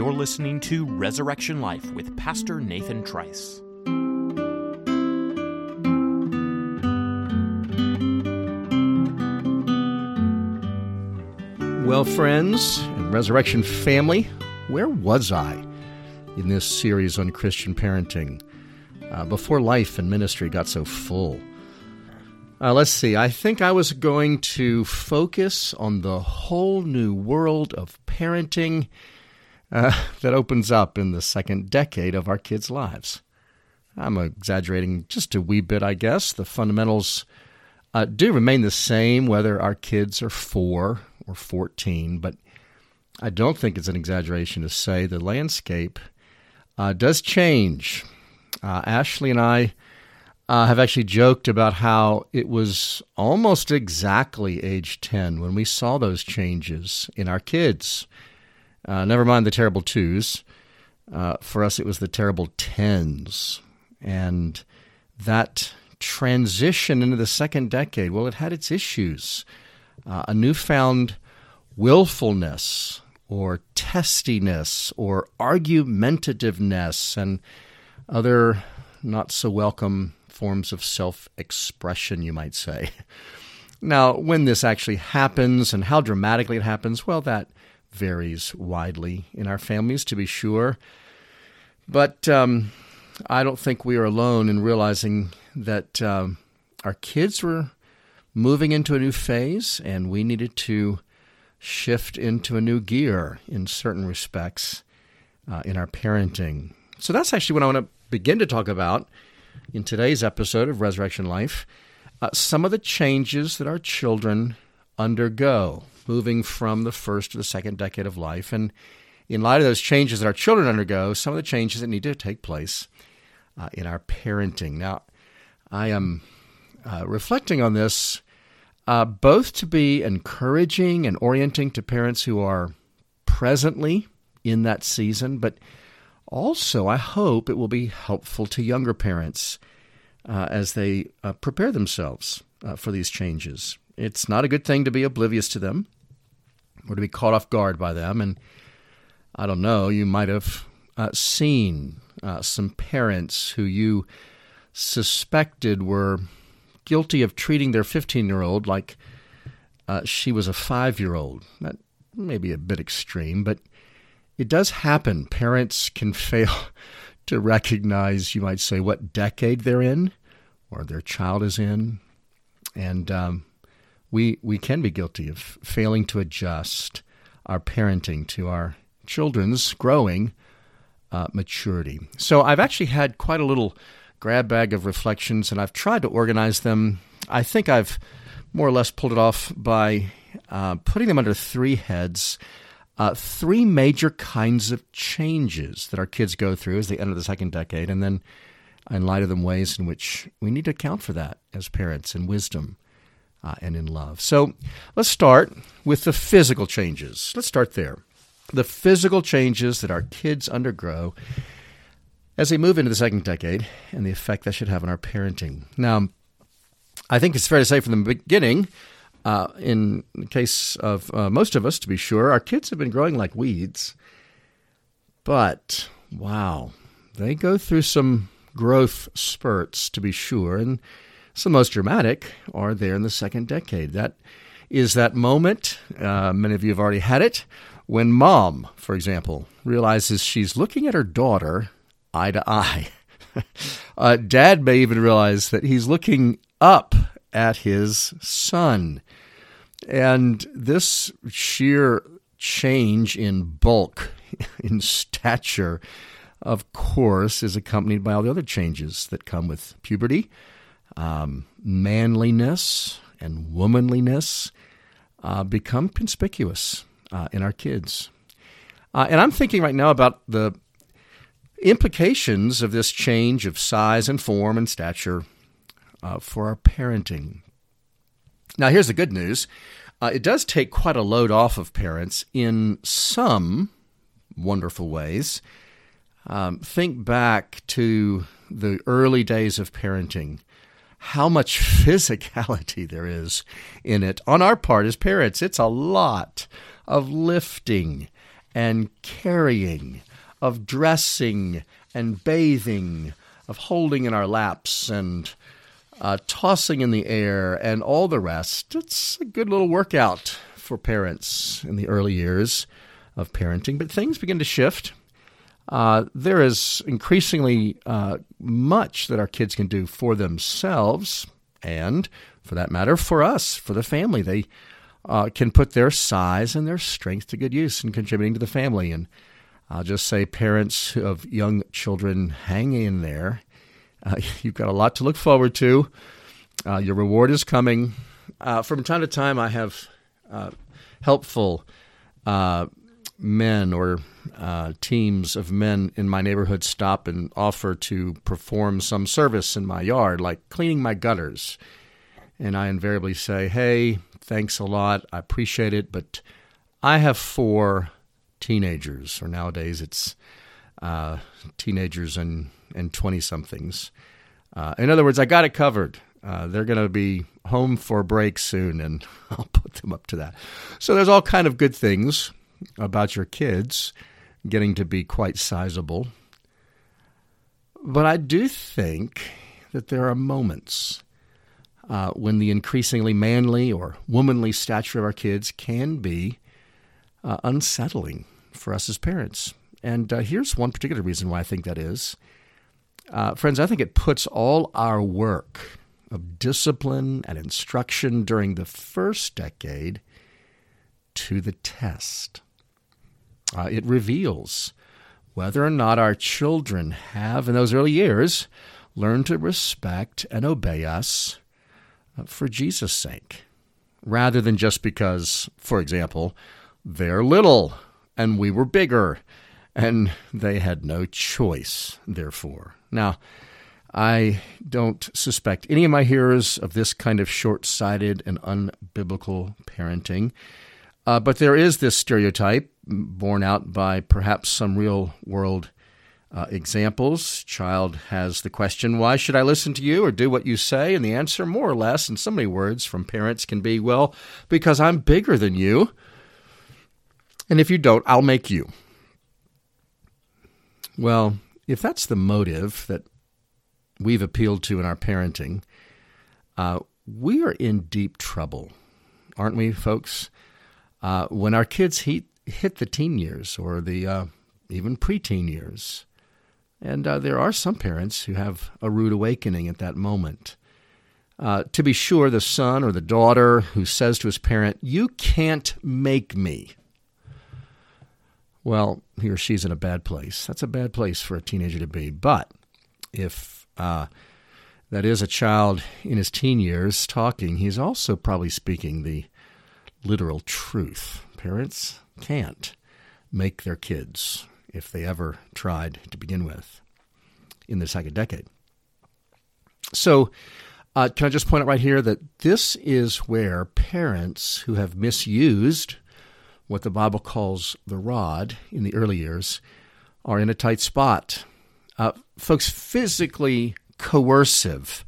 You're listening to Resurrection Life with Pastor Nathan Trice. Well, friends and Resurrection family, where was I in this series on Christian parenting uh, before life and ministry got so full? Uh, let's see. I think I was going to focus on the whole new world of parenting uh, that opens up in the second decade of our kids' lives. I'm exaggerating just a wee bit, I guess. The fundamentals uh, do remain the same whether our kids are four or 14, but I don't think it's an exaggeration to say the landscape uh, does change. Uh, Ashley and I uh, have actually joked about how it was almost exactly age 10 when we saw those changes in our kids. Uh, never mind the terrible twos. Uh, for us, it was the terrible tens. And that transition into the second decade, well, it had its issues. Uh, a newfound willfulness or testiness or argumentativeness and other not so welcome forms of self expression, you might say. Now, when this actually happens and how dramatically it happens, well, that varies widely in our families, to be sure. But um, I don't think we are alone in realizing that um, our kids were moving into a new phase and we needed to shift into a new gear in certain respects uh, in our parenting. So that's actually what I want to begin to talk about in today's episode of Resurrection Life. Uh, some of the changes that our children undergo moving from the first to the second decade of life. And in light of those changes that our children undergo, some of the changes that need to take place uh, in our parenting. Now, I am uh, reflecting on this uh, both to be encouraging and orienting to parents who are presently in that season, but also I hope it will be helpful to younger parents uh, as they uh, prepare themselves uh, for these changes. It's not a good thing to be oblivious to them or to be caught off guard by them. And I don't know, you might have uh, seen uh, some parents who you suspected were guilty of treating their 15 year old like uh, she was a five year old. That may be a bit extreme, but it does happen. Parents can fail to recognize, you might say, what decade they're in or their child is in. And um, we, we can be guilty of failing to adjust our parenting to our children's growing uh, maturity. So I've actually had quite a little grab bag of reflections, and I've tried to organize them. I think I've more or less pulled it off by uh, putting them under three heads. Uh, three major kinds of changes that our kids go through as they enter the second decade, and then in light of them, ways in which we need to account for that as parents in wisdom uh, and in love. So let's start with the physical changes. Let's start there. The physical changes that our kids undergo as they move into the second decade and the effect that should have on our parenting. Now, I think it's fair to say from the beginning, uh, in the case of uh, most of us, to be sure, our kids have been growing like weeds. But, wow, they go through some growth spurts, to be sure. And some most dramatic are there in the second decade. That is that moment, uh, many of you have already had it, when mom, for example, realizes she's looking at her daughter eye to eye. uh, Dad may even realize that he's looking up at his son. And this sheer change in bulk, in stature, of course, is accompanied by all the other changes that come with puberty. Um, manliness and womanliness uh, become conspicuous uh, in our kids. Uh, and I'm thinking right now about the implications of this change of size and form and stature uh, for our parenting. Now, here's the good news uh, it does take quite a load off of parents in some wonderful ways. Um, think back to the early days of parenting, how much physicality there is in it on our part as parents. It's a lot of lifting and carrying, of dressing and bathing, of holding in our laps and uh, tossing in the air, and all the rest. It's a good little workout for parents in the early years of parenting, but things begin to shift. Uh, there is increasingly uh, much that our kids can do for themselves, and for that matter, for us, for the family. They uh, can put their size and their strength to good use in contributing to the family. And I'll just say, parents of young children, hang in there. Uh, you've got a lot to look forward to. Uh, your reward is coming. From time to time, I have helpful men or uh, teams of men in my neighborhood stop and offer to perform some service in my yard, like cleaning my gutters. And I invariably say, hey, thanks a lot. I appreciate it, but I have four teenagers, or nowadays it's uh, teenagers and, and 20 somethings. Uh, in other words, I got it covered. Uh, they're going to be home for a break soon, and I'll put them up to that. So there's all kind of good things about your kids getting to be quite sizable. But I do think that there are moments uh, when the increasingly manly or womanly stature of our kids can be uh, unsettling for us as parents. And uh, here's one particular reason why I think that is. Uh, friends, I think it puts all our work of discipline and instruction during the first decade to the test. Uh, it reveals whether or not our children have, in those early years, learned to respect and obey us uh, for Jesus' sake, rather than just because, for example, they're little and we were bigger and they had no choice, therefore. Now, I don't suspect any of my hearers of this kind of short sighted and unbiblical parenting. Uh, but there is this stereotype borne out by perhaps some real world uh, examples. Child has the question, Why should I listen to you or do what you say? And the answer, more or less, in so many words from parents, can be, Well, because I'm bigger than you. And if you don't, I'll make you. Well, if that's the motive that we've appealed to in our parenting, uh, we are in deep trouble, aren't we, folks? Uh, when our kids hit, hit the teen years or the uh, even preteen years, and uh, there are some parents who have a rude awakening at that moment. Uh, to be sure, the son or the daughter who says to his parent, You can't make me. Well, he or she's in a bad place. That's a bad place for a teenager to be. But if uh, that is a child in his teen years talking, he's also probably speaking the literal truth. Parents can't make their kids if they ever tried to begin with in the second decade. So, uh, can I just point out right here that this is where parents who have misused what the Bible calls the rod in the early years are in a tight spot. Uh, folks, physically coercive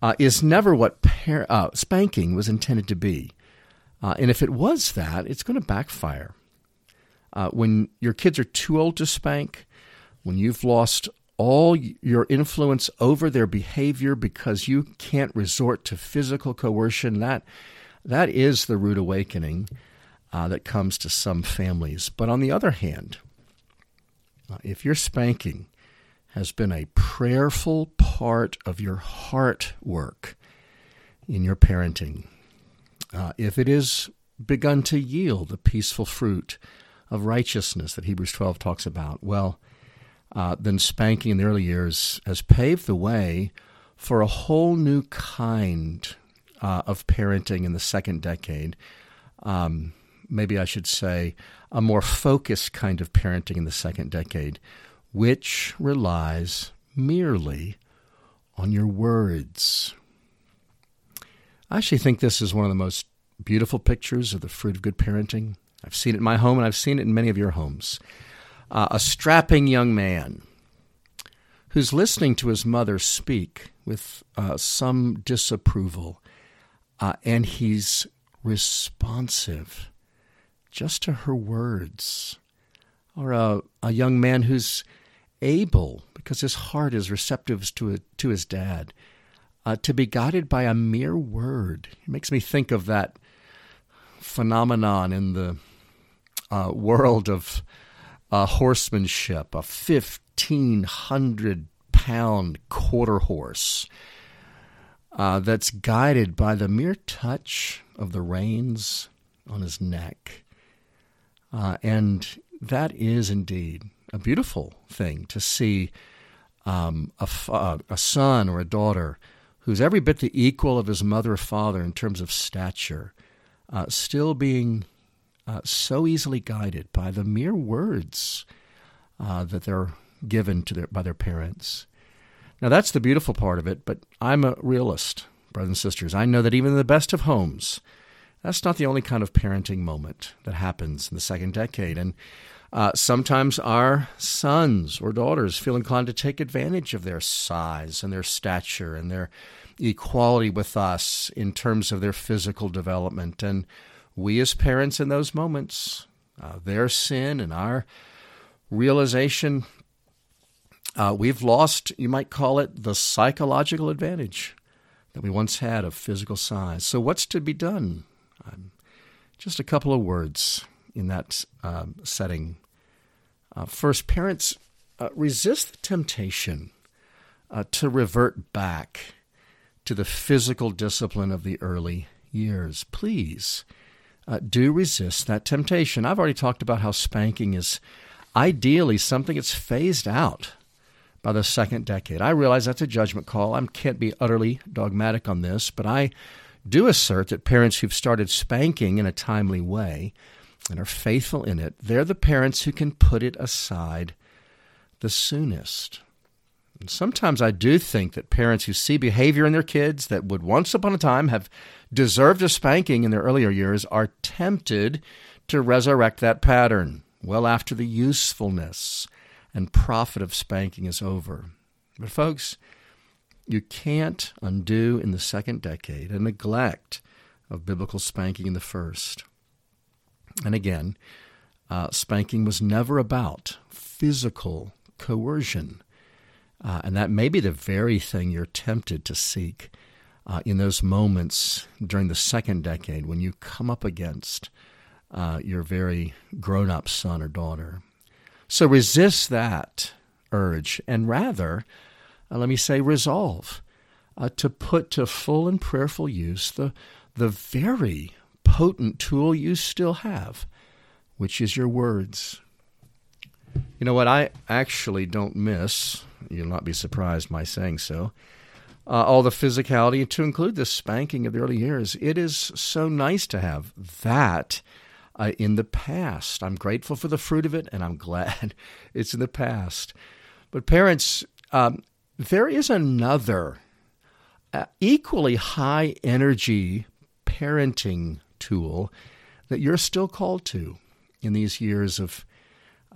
uh, is never what par- uh, spanking was intended to be. Uh, and if it was that, it's going to backfire. Uh, when your kids are too old to spank, when you've lost all your influence over their behavior because you can't resort to physical coercion, that that is the rude awakening uh, that comes to some families. But on the other hand, uh, if your spanking has been a prayerful part of your heart work in your parenting, uh, if it is begun to yield the peaceful fruit of righteousness that Hebrews 12 talks about, well, uh, then spanking in the early years has paved the way for a whole new kind uh, of parenting in the second decade. Um, maybe I should say a more focused kind of parenting in the second decade, which relies merely on your words I actually think this is one of the most beautiful pictures of the fruit of good parenting. I've seen it in my home, and I've seen it in many of your homes. Uh, a strapping young man who's listening to his mother speak with uh, some disapproval, uh, and he's responsive just to her words. or a, a young man who's able, because his heart is receptive to, to his dad, uh, to be guided by a mere word. It makes me think of that phenomenon in the uh, world of uh, horsemanship, a 1,500 pound quarter horse uh, that's guided by the mere touch of the reins on his neck. Uh, and that is indeed a beautiful thing to see um, a, uh, a son or a daughter who's every bit the equal of his mother or father in terms of stature, uh, still being uh, so easily guided by the mere words uh, that they're given to their, by their parents. Now, that's the beautiful part of it, but I'm a realist, brothers and sisters. I know that even in the best of homes, that's not the only kind of parenting moment that happens in the second decade. And uh, sometimes our sons or daughters feel inclined to take advantage of their size and their stature and their equality with us in terms of their physical development. And we, as parents, in those moments, uh, their sin and our realization, uh, we've lost, you might call it, the psychological advantage that we once had of physical size. So, what's to be done? Um, just a couple of words in that um, setting uh, first, parents uh, resist the temptation uh, to revert back to the physical discipline of the early years. Please uh, do resist that temptation. I've already talked about how spanking is ideally something that's phased out by the second decade. I realize that's a judgment call. I can't be utterly dogmatic on this, but I do assert that parents who've started spanking in a timely way and are faithful in it, they're the parents who can put it aside the soonest. And sometimes I do think that parents who see behavior in their kids that would once upon a time have deserved a spanking in their earlier years are tempted to resurrect that pattern well after the usefulness and profit of spanking is over. But, folks, you can't undo in the second decade a neglect of biblical spanking in the first. And again, uh, spanking was never about physical coercion. Uh, and that may be the very thing you're tempted to seek uh, in those moments during the second decade when you come up against uh, your very grown up son or daughter. So resist that urge and rather, uh, let me say, resolve uh, to put to full and prayerful use the, the very potent tool you still have, which is your words. You know what? I actually don't miss, you'll not be surprised my saying so, uh, all the physicality, to include the spanking of the early years. It is so nice to have that uh, in the past. I'm grateful for the fruit of it, and I'm glad it's in the past. But, parents, um, there is another uh, equally high energy parenting tool that you're still called to in these years of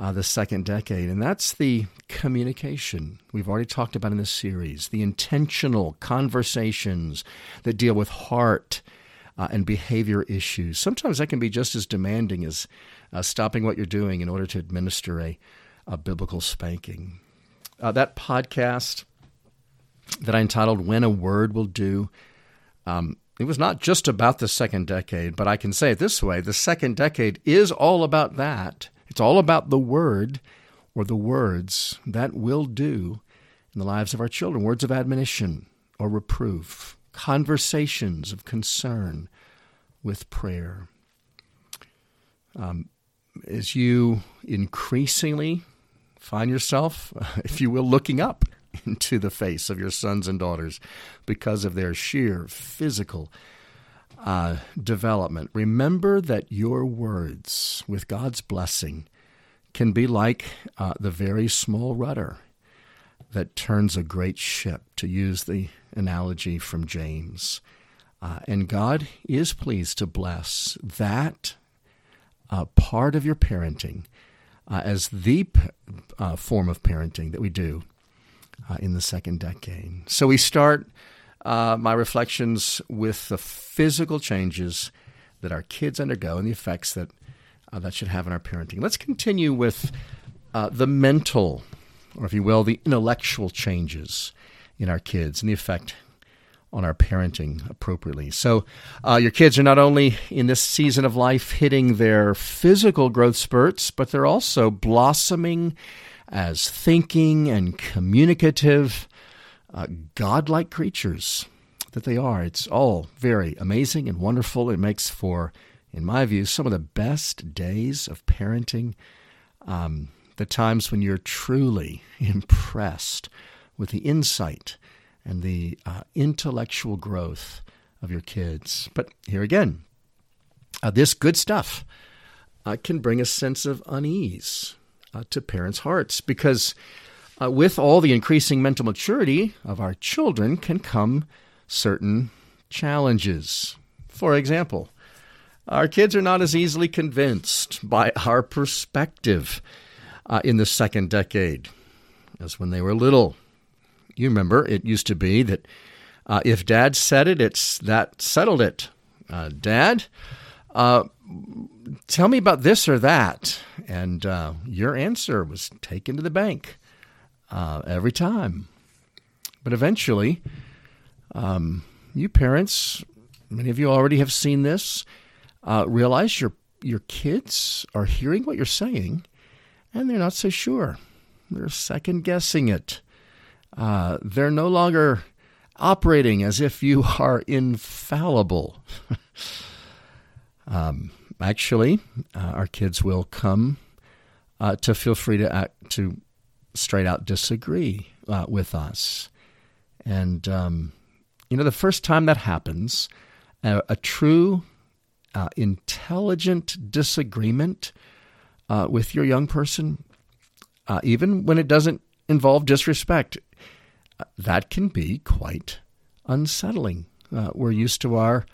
uh, the second decade, and that's the communication we've already talked about in this series, the intentional conversations that deal with heart uh, and behavior issues. Sometimes that can be just as demanding as uh, stopping what you're doing in order to administer a, a biblical spanking. Uh, that podcast that I entitled When a Word Will Do, um, it was not just about the second decade, but I can say it this way the second decade is all about that. It's all about the word or the words that will do in the lives of our children words of admonition or reproof, conversations of concern with prayer. Um, as you increasingly find yourself, if you will, looking up into the face of your sons and daughters because of their sheer physical uh, development. Remember that your words, with God's blessing, can be like uh, the very small rudder that turns a great ship, to use the analogy from James. Uh, and God is pleased to bless that uh, part of your parenting uh, as the uh, form of parenting that we do uh, in the second decade. So we start uh, my reflections with the physical changes that our kids undergo and the effects that uh, that should have on our parenting. Let's continue with uh, the mental, or if you will, the intellectual changes in our kids and the effect on our parenting appropriately. So, uh, your kids are not only in this season of life hitting their physical growth spurts, but they're also blossoming as thinking and communicative, uh, godlike creatures that they are. It's all very amazing and wonderful. It makes for, in my view, some of the best days of parenting. Um, the times when you're truly impressed with the insight and the uh, intellectual growth of your kids. But here again, uh, this good stuff uh, can bring a sense of unease uh, to parents' hearts because uh, with all the increasing mental maturity of our children can come certain challenges. For example, our kids are not as easily convinced by our perspective uh, in the second decade as when they were little. You remember, it used to be that uh, if dad said it, it's that settled it. Uh, dad, uh, tell me about this or that. And uh, your answer was taken to the bank uh, every time. But eventually, um, you parents, many of you already have seen this, uh, realize your your kids are hearing what you're saying, and they're not so sure. They're second guessing it. Uh, they're no longer operating as if you are infallible. um, actually, uh, our kids will come uh, to feel free to act, to straight out disagree uh, with us, and um, you know the first time that happens, a, a true uh, intelligent disagreement uh, with your young person, uh, even when it doesn't involve disrespect, that can be quite unsettling. We're used to our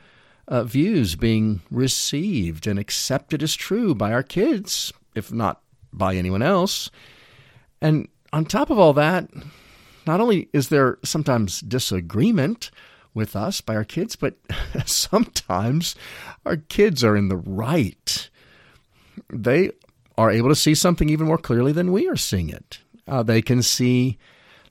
uh, views being received and accepted as true by our kids, if not by anyone else. And on top of all that, not only is there sometimes disagreement with us by our kids, but sometimes our kids are in the right. They are able to see something even more clearly than we are seeing it. Uh, they can see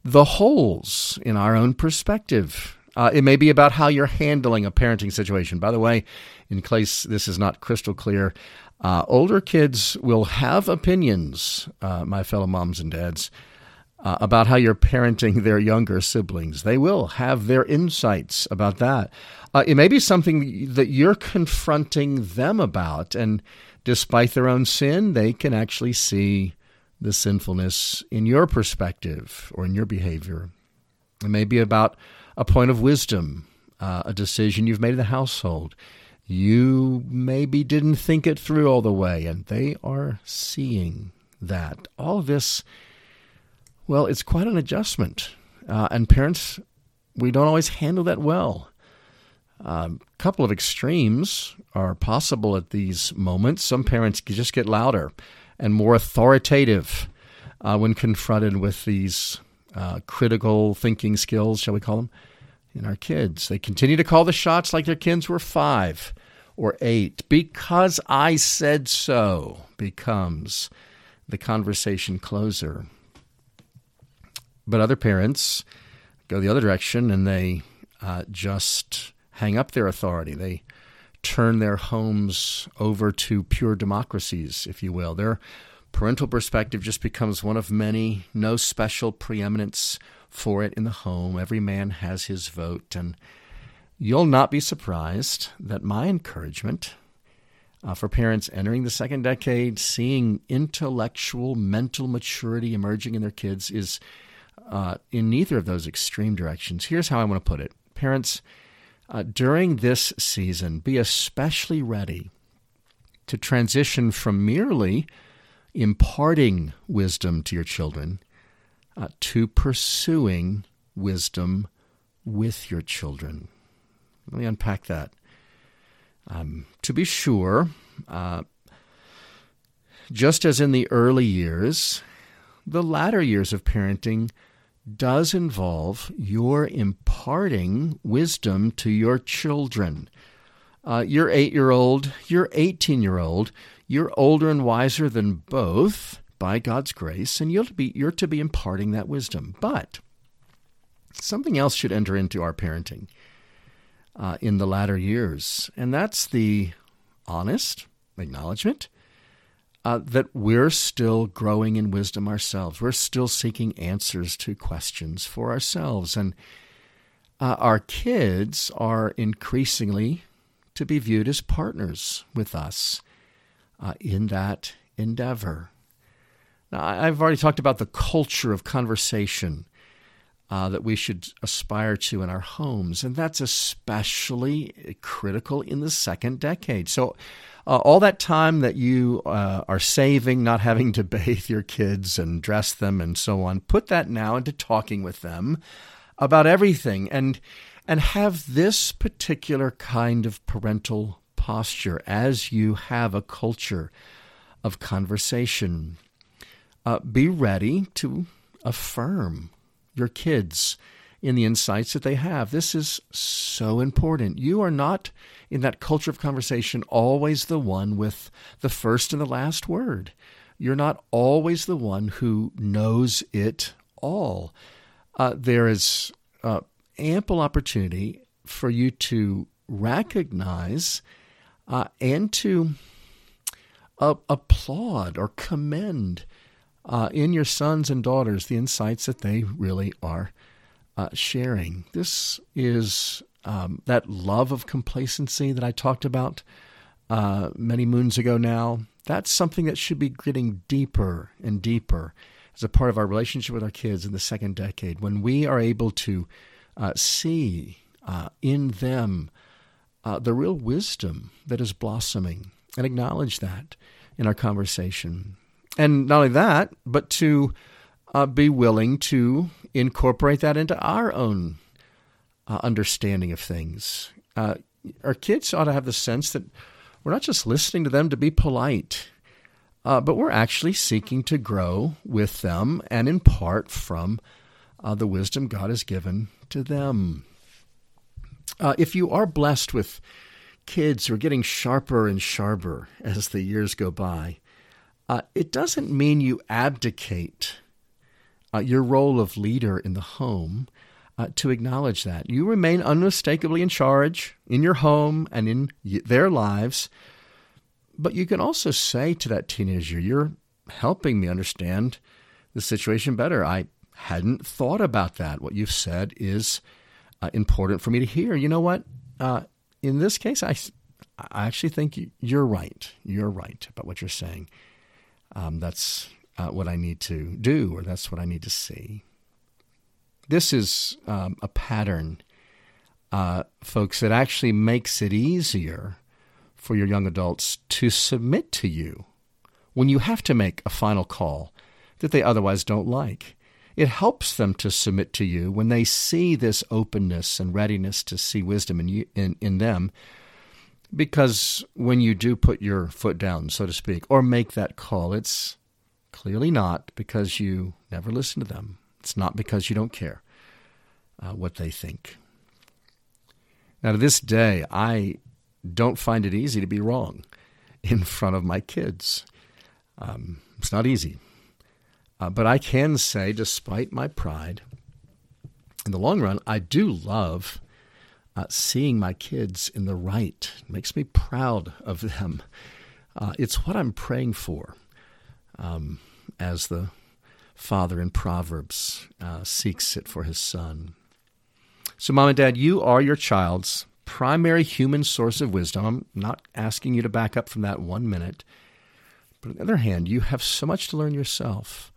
the holes in our own perspective. Uh, it may be about how you're handling a parenting situation. By the way, in case this is not crystal clear, uh, older kids will have opinions, uh, my fellow moms and dads, uh, about how you're parenting their younger siblings. They will have their insights about that. Uh, it may be something that you're confronting them about, and despite their own sin, they can actually see the sinfulness in your perspective or in your behavior. It may be about a point of wisdom, uh, a decision you've made in the household. You maybe didn't think it through all the way, and they are seeing that. All of this, well, it's quite an adjustment. Uh, and parents, we don't always handle that well. A um, couple of extremes are possible at these moments. Some parents just get louder and more authoritative uh, when confronted with these uh, critical thinking skills, shall we call them, in our kids. They continue to call the shots like their kids were five or eight. Because I said so becomes the conversation closer. But other parents go the other direction and they uh, just hang up their authority. They turn their homes over to pure democracies, if you will. Their parental perspective just becomes one of many, no special preeminence for it in the home. Every man has his vote. And you'll not be surprised that my encouragement uh, for parents entering the second decade, seeing intellectual, mental maturity emerging in their kids, is uh, in neither of those extreme directions. Here's how I want to put it Parents, uh, during this season, be especially ready to transition from merely imparting wisdom to your children uh, to pursuing wisdom with your children. Let me unpack that. Um, to be sure, uh, just as in the early years, the latter years of parenting does involve your imparting wisdom to your children. Uh, your eight year old, your 18 year old, you're older and wiser than both by God's grace, and to, be, you're to be imparting that wisdom. But something else should enter into our parenting uh, in the latter years, and that's the honest acknowledgement uh, that we're still growing in wisdom ourselves. We're still seeking answers to questions for ourselves. And uh, our kids are increasingly to be viewed as partners with us uh, in that endeavor. Now, I've already talked about the culture of conversation uh, that we should aspire to in our homes, and that's especially critical in the second decade. So, uh, all that time that you uh, are saving, not having to bathe your kids and dress them and so on, put that now into talking with them about everything and and have this particular kind of parental posture as you have a culture of conversation. Uh, be ready to affirm your kids in the insights that they have. This is so important. You are not, in that culture of conversation, always the one with the first and the last word. You're not always the one who knows it all. Uh, there is uh, ample opportunity for you to recognize uh, and to uh, applaud or commend uh, in your sons and daughters the insights that they really are uh, sharing. This is um, that love of complacency that I talked about many moons ago now. That's something that should be getting deeper and deeper as a part of our relationship with our kids in the second decade. When we are able to uh, see uh, in them uh, the real wisdom that is blossoming and acknowledge that in our conversation. And not only that, but to uh, be willing to incorporate that into our own uh, understanding of things. Uh, our kids ought to have the sense that we're not just listening to them to be polite, uh, but we're actually seeking to grow with them and in part from uh, the wisdom God has given to them. Uh, if you are blessed with kids who are getting sharper and sharper as the years go by, uh, it doesn't mean you abdicate uh, your role of leader in the home uh, to acknowledge that. You remain unmistakably in charge in your home and in their lives. But you can also say to that teenager, You're helping me understand the situation better. I hadn't thought about that. What you've said is uh, important for me to hear. You know what? Uh, in this case, I, I actually think you're right. You're right about what you're saying. Um, that's uh, what I need to do, or that's what I need to see. This is um, a pattern, uh, folks, that actually makes it easier for your young adults to submit to you when you have to make a final call that they otherwise don't like. It helps them to submit to you when they see this openness and readiness to see wisdom in, you, in, in them. Because when you do put your foot down, so to speak, or make that call, it's Clearly not because you never listen to them. It's not because you don't care uh, what they think. Now, to this day, I don't find it easy to be wrong in front of my kids. Um, it's not easy. Uh, but I can say, despite my pride, in the long run, I do love uh, seeing my kids in the right. It makes me proud of them. Uh, it's what I'm praying for um, as the father in Proverbs uh, seeks it for his son. So, mom and dad, you are your child's primary human source of wisdom. I'm not asking you to back up from that one minute. But on the other hand, you have so much to learn yourself,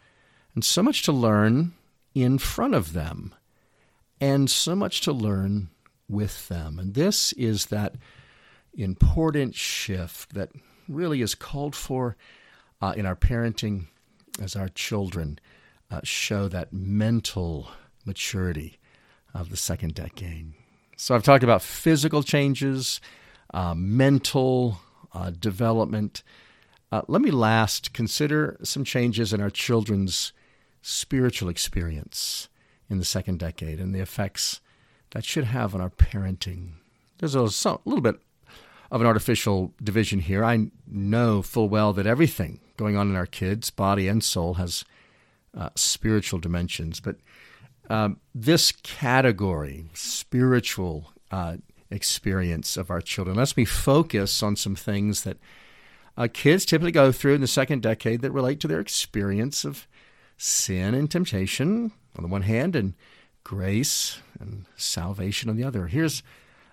and so much to learn in front of them, and so much to learn with them. And this is that important shift that really is called for uh, in our parenting as our children uh, show that mental maturity of the second decade. So I've talked about physical changes, uh, mental uh, development. Uh, let me last consider some changes in our children's spiritual experience in the second decade and the effects that should have on our parenting. There's a, little bit of an artificial division here. I know full well that everything going on in our kids, body and soul, has uh, spiritual dimensions. But um, this category, spiritual uh, experience of our children, lets me focus on some things that uh, kids typically go through in the second decade that relate to their experience of sin and temptation on the one hand, and grace and salvation on the other. Here's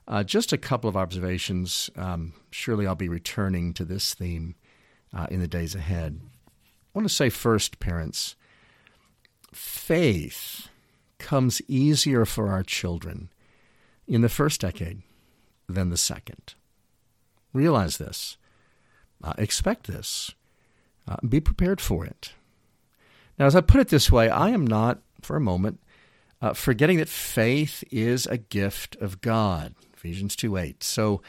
uh, just a couple of observations. Um, surely I'll be returning to this theme uh, in the days ahead. I want to say first, parents, faith comes easier for our children in the first decade than the second. Realize this. Uh, expect this. Uh, be prepared for it. Now, as I put it this way, I am not, for a moment, uh, forgetting that faith is a gift of God. Ephesians 2 8. So,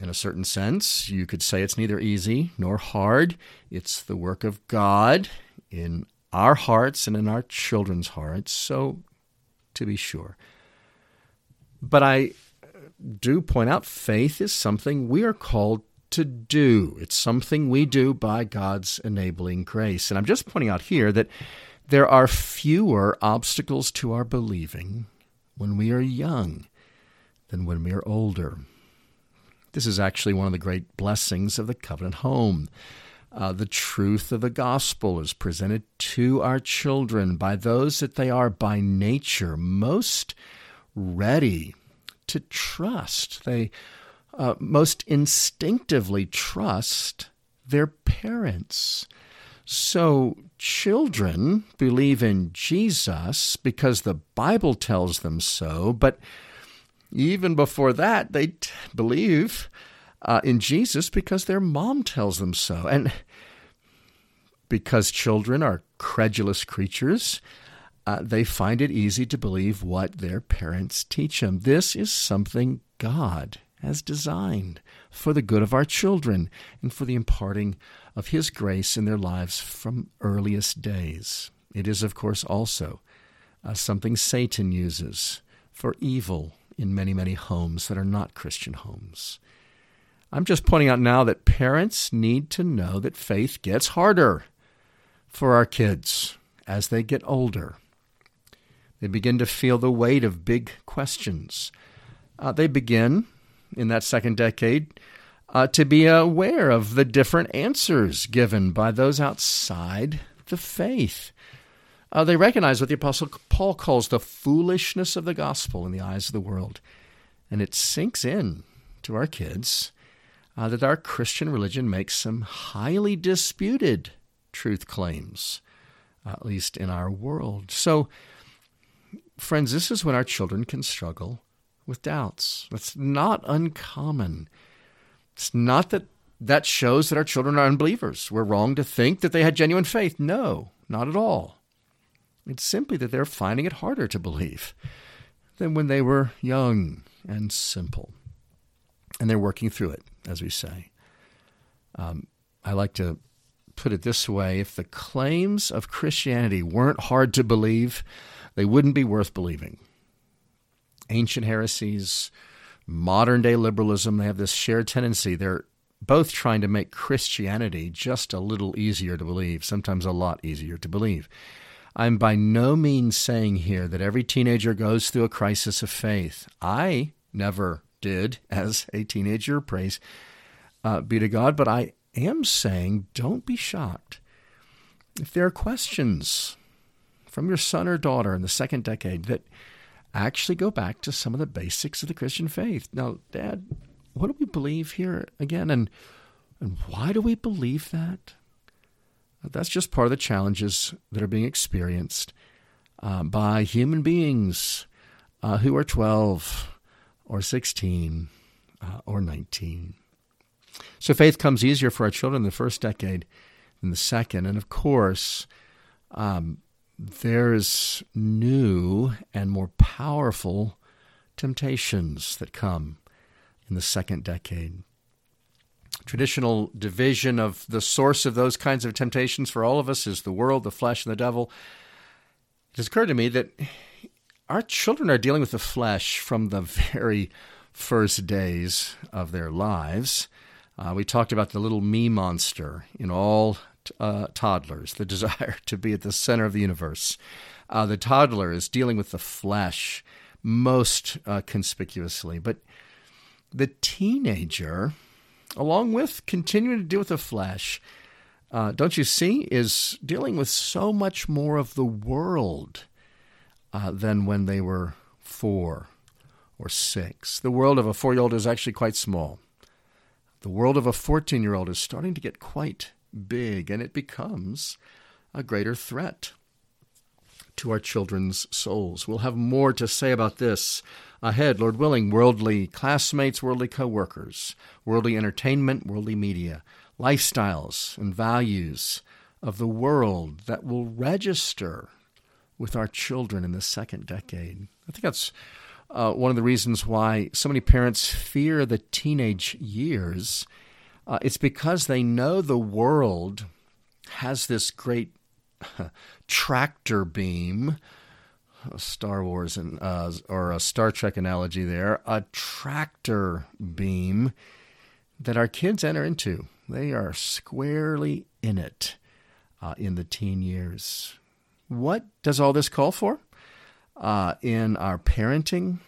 in a certain sense, you could say it's neither easy nor hard. It's the work of God in our hearts and in our children's hearts. So, to be sure. But I do point out faith is something we are called to do. It's something we do by God's enabling grace. And I'm just pointing out here that there are fewer obstacles to our believing when we are young than when we are older. This is actually one of the great blessings of the covenant home. Uh, the truth of the gospel is presented to our children by those that they are by nature most ready to trust. They uh, most instinctively trust their parents. So, children believe in Jesus because the Bible tells them so, but even before that, they t- believe uh, in Jesus because their mom tells them so. And because children are credulous creatures, uh, they find it easy to believe what their parents teach them. This is something God has designed for the good of our children and for the imparting of His grace in their lives from earliest days. It is, of course, also uh, something Satan uses for evil in many, many homes that are not Christian homes. I'm just pointing out now that parents need to know that faith gets harder for our kids as they get older. They begin to feel the weight of big questions. Uh, they begin, in that second decade, uh, to be aware of the different answers given by those outside the faith. Uh, they recognize what the Apostle Paul calls the foolishness of the gospel in the eyes of the world. And it sinks in to our kids uh, that our Christian religion makes some highly disputed truth claims, at least in our world. So, friends, this is when our children can struggle with doubts. That's not uncommon. It's not that that shows that our children are unbelievers. We're wrong to think that they had genuine faith. No, not at all. It's simply that they're finding it harder to believe than when they were young and simple. And they're working through it, as we say. Um, I like to put it this way if the claims of Christianity weren't hard to believe, they wouldn't be worth believing. Ancient heresies, modern day liberalism, they have this shared tendency. They're both trying to make Christianity just a little easier to believe, sometimes a lot easier to believe. I'm by no means saying here that every teenager goes through a crisis of faith. I never did as a teenager, praise uh, be to God, but I am saying don't be shocked. If there are questions from your son or daughter in the second decade that actually go back to some of the basics of the Christian faith. Now, Dad, what do we believe here again? And, and why do we believe that? That's just part of the challenges that are being experienced uh, by human beings uh, who are 12 or 16 uh, or 19. So faith comes easier for our children in the first decade than the second. And of course, um, there's new and more powerful temptations that come in the second decade traditional division of the source of those kinds of temptations for all of us is the world, the flesh, and the devil. It has occurred to me that our children are dealing with the flesh from the very first days of their lives. Uh, we talked about the little me monster in all uh, toddlers, the desire to be at the center of the universe. Uh, the toddler is dealing with the flesh most uh, conspicuously, but the teenager, along with continuing to deal with the flesh, uh, don't you see, is dealing with so much more of the world uh, than when they were four or six. The world of a four year old is actually quite small. The world of a 14 year old is starting to get quite big, and it becomes a greater threat to our children's souls. We'll have more to say about this ahead, Lord willing. Worldly classmates, worldly co workers, worldly entertainment, worldly media, lifestyles and values of the world that will register with our children in the second decade. I think that's uh, one of the reasons why so many parents fear the teenage years. Uh, it's because they know the world has this great tractor beam, Star Wars and uh, or a Star Trek analogy there, a tractor beam that our kids enter into. They are squarely in it uh, in the teen years. What does all this call for? uh, in our parenting.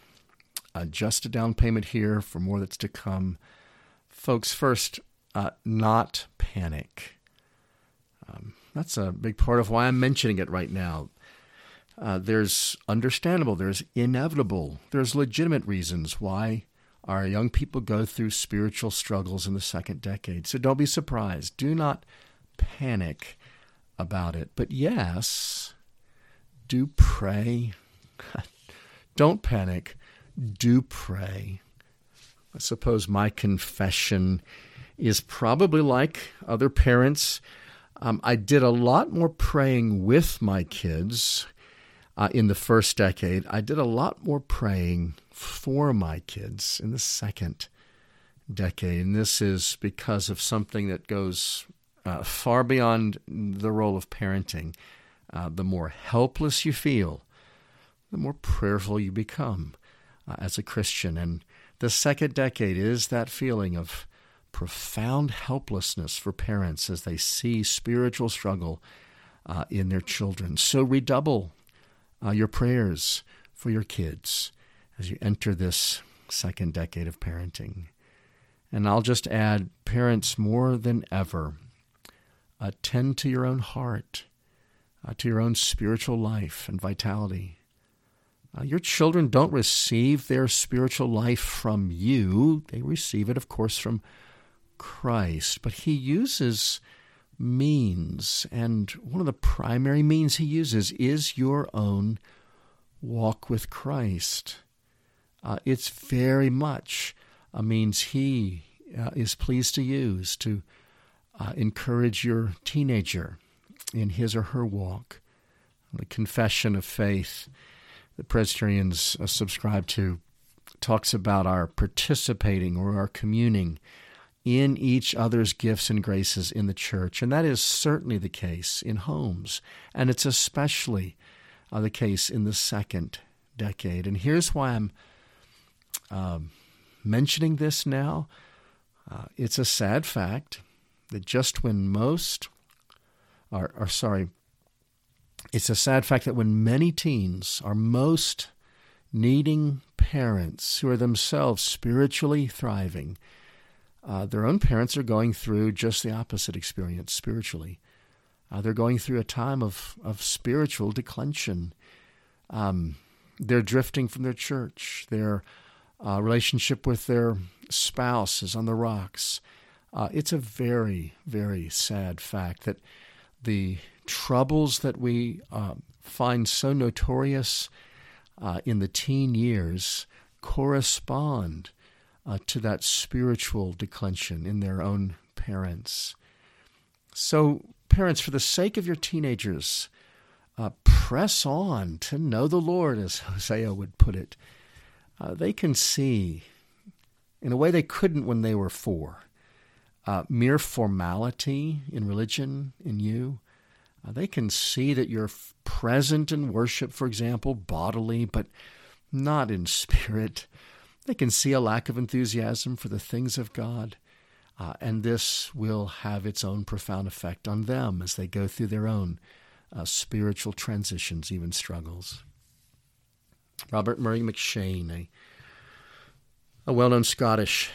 Uh, just a down payment here for more that's to come. Folks, first, uh, not panic. Um, that's a big part of why I'm mentioning it right now. Uh, there's understandable, there's inevitable, there's legitimate reasons why our young people go through spiritual struggles in the second decade. So don't be surprised. Do not panic about it. But yes, do pray Don't panic. Do pray. I suppose my confession is probably like other parents. Um, I did a lot more praying with my kids uh, in the first decade. I did a lot more praying for my kids in the second decade. And this is because of something that goes uh, far beyond the role of parenting. Uh, the more helpless you feel, the more prayerful you become uh, as a Christian. And the second decade is that feeling of profound helplessness for parents as they see spiritual struggle uh, in their children. So redouble uh, your prayers for your kids as you enter this second decade of parenting. And I'll just add, parents, more than ever, attend to your own heart, uh, to your own spiritual life and vitality. Uh, your children don't receive their spiritual life from you. They receive it, of course, from Christ. But He uses means, and one of the primary means He uses is your own walk with Christ. Uh, it's very much a means He uh, is pleased to use to uh, encourage your teenager in his or her walk. The confession of faith that Presbyterians uh, subscribe to talks about our participating or our communing in each other's gifts and graces in the church. And that is certainly the case in homes. And it's especially uh, the case in the second decade. And here's why I'm um, mentioning this now. Uh, it's a sad fact that just when most, or, or sorry, it's a sad fact that when many teens are most needing parents who are themselves spiritually thriving, uh, their own parents are going through just the opposite experience spiritually. Uh, they're going through a time of, of spiritual declension. Um, they're drifting from their church. Their uh, relationship with their spouse is on the rocks. Uh, it's a very, very sad fact that the troubles that we uh, find so notorious uh, in the teen years correspond uh, to that spiritual declension in their own parents. So, parents, for the sake of your teenagers, uh, press on to know the Lord, as Hosea would put it. Uh, they can see, in a way they couldn't when they were four, uh, mere formality in religion in you uh, they can see that you're present in worship, for example, bodily, but not in spirit. They can see a lack of enthusiasm for the things of God. Uh, and this will have its own profound effect on them as they go through their own uh, spiritual transitions, even struggles. Robert Murray M'Cheyne, a, a well known Scottish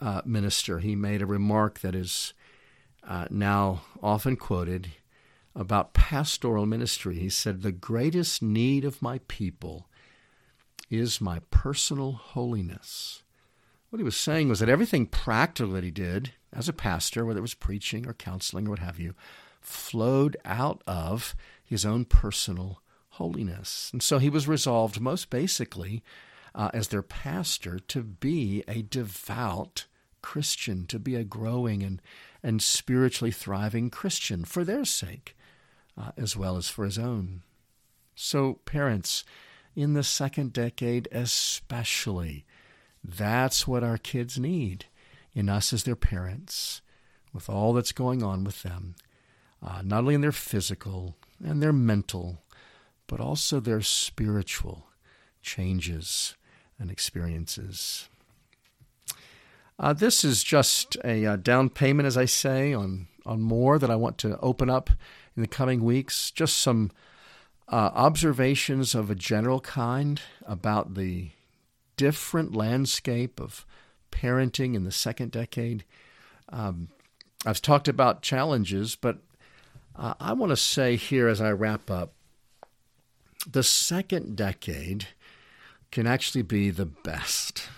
uh, minister, he made a remark that is uh, now often quoted about pastoral ministry. He said, The greatest need of my people is my personal holiness. What he was saying was that everything practical that he did as a pastor, whether it was preaching or counseling or what have you, flowed out of his own personal holiness. And so he was resolved, most basically, uh, as their pastor, to be a devout Christian, to be a growing and, and spiritually thriving Christian for their sake, uh, as well as for his own. So, parents, in the second decade especially, that's what our kids need in us as their parents, with all that's going on with them, uh, not only in their physical and their mental, but also their spiritual changes and experiences. Uh, this is just a uh, down payment, as I say, on, on more that I want to open up in the coming weeks. Just some uh, observations of a general kind about the different landscape of parenting in the second decade. Um, I've talked about challenges, but uh, I want to say here as I wrap up the second decade can actually be the best.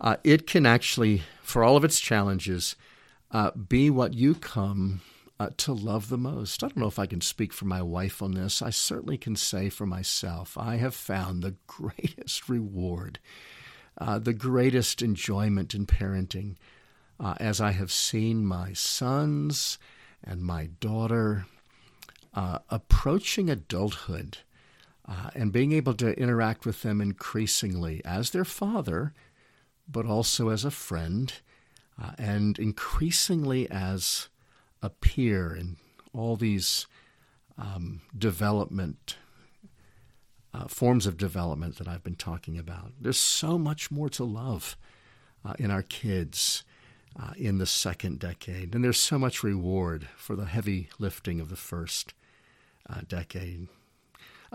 Uh, it can actually, for all of its challenges, uh, be what you come uh, to love the most. I don't know if I can speak for my wife on this. I certainly can say for myself, I have found the greatest reward, uh, the greatest enjoyment in parenting uh, as I have seen my sons and my daughter uh, approaching adulthood uh, and being able to interact with them increasingly as their father, but also as a friend, uh, and increasingly as a peer in all these um, development uh, forms of development that I've been talking about. There's so much more to love uh, in our kids uh, in the second decade, and there's so much reward for the heavy lifting of the first uh, decade.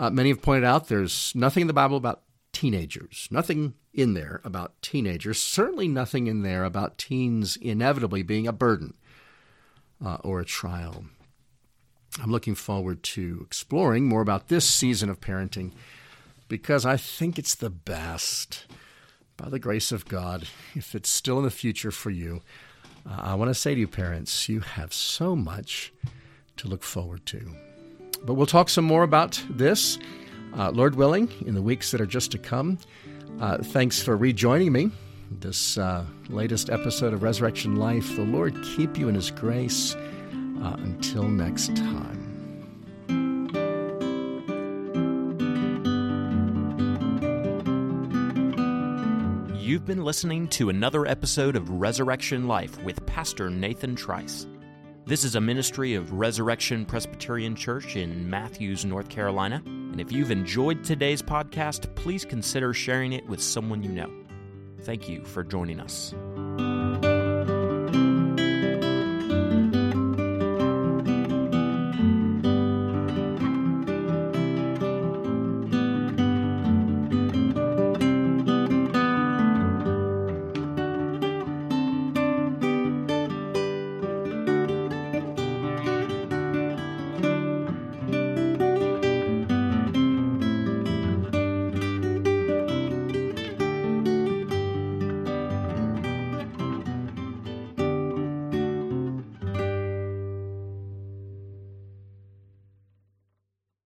Uh, many have pointed out there's nothing in the Bible about teenagers, nothing in there about teenagers, certainly nothing in there about teens inevitably being a burden uh, or a trial. I'm looking forward to exploring more about this season of parenting because I think it's the best. By the grace of God, if it's still in the future for you, uh, I want to say to you, parents, you have so much to look forward to. But we'll talk some more about this, uh, Lord willing, in the weeks that are just to come. Uh, thanks for rejoining me this uh, latest episode of Resurrection Life. The Lord keep you in His grace. Uh, until next time. You've been listening to another episode of Resurrection Life with Pastor Nathan Trice. This is a ministry of Resurrection Presbyterian Church in Matthews, North Carolina. And if you've enjoyed today's podcast, please consider sharing it with someone you know. Thank you for joining us.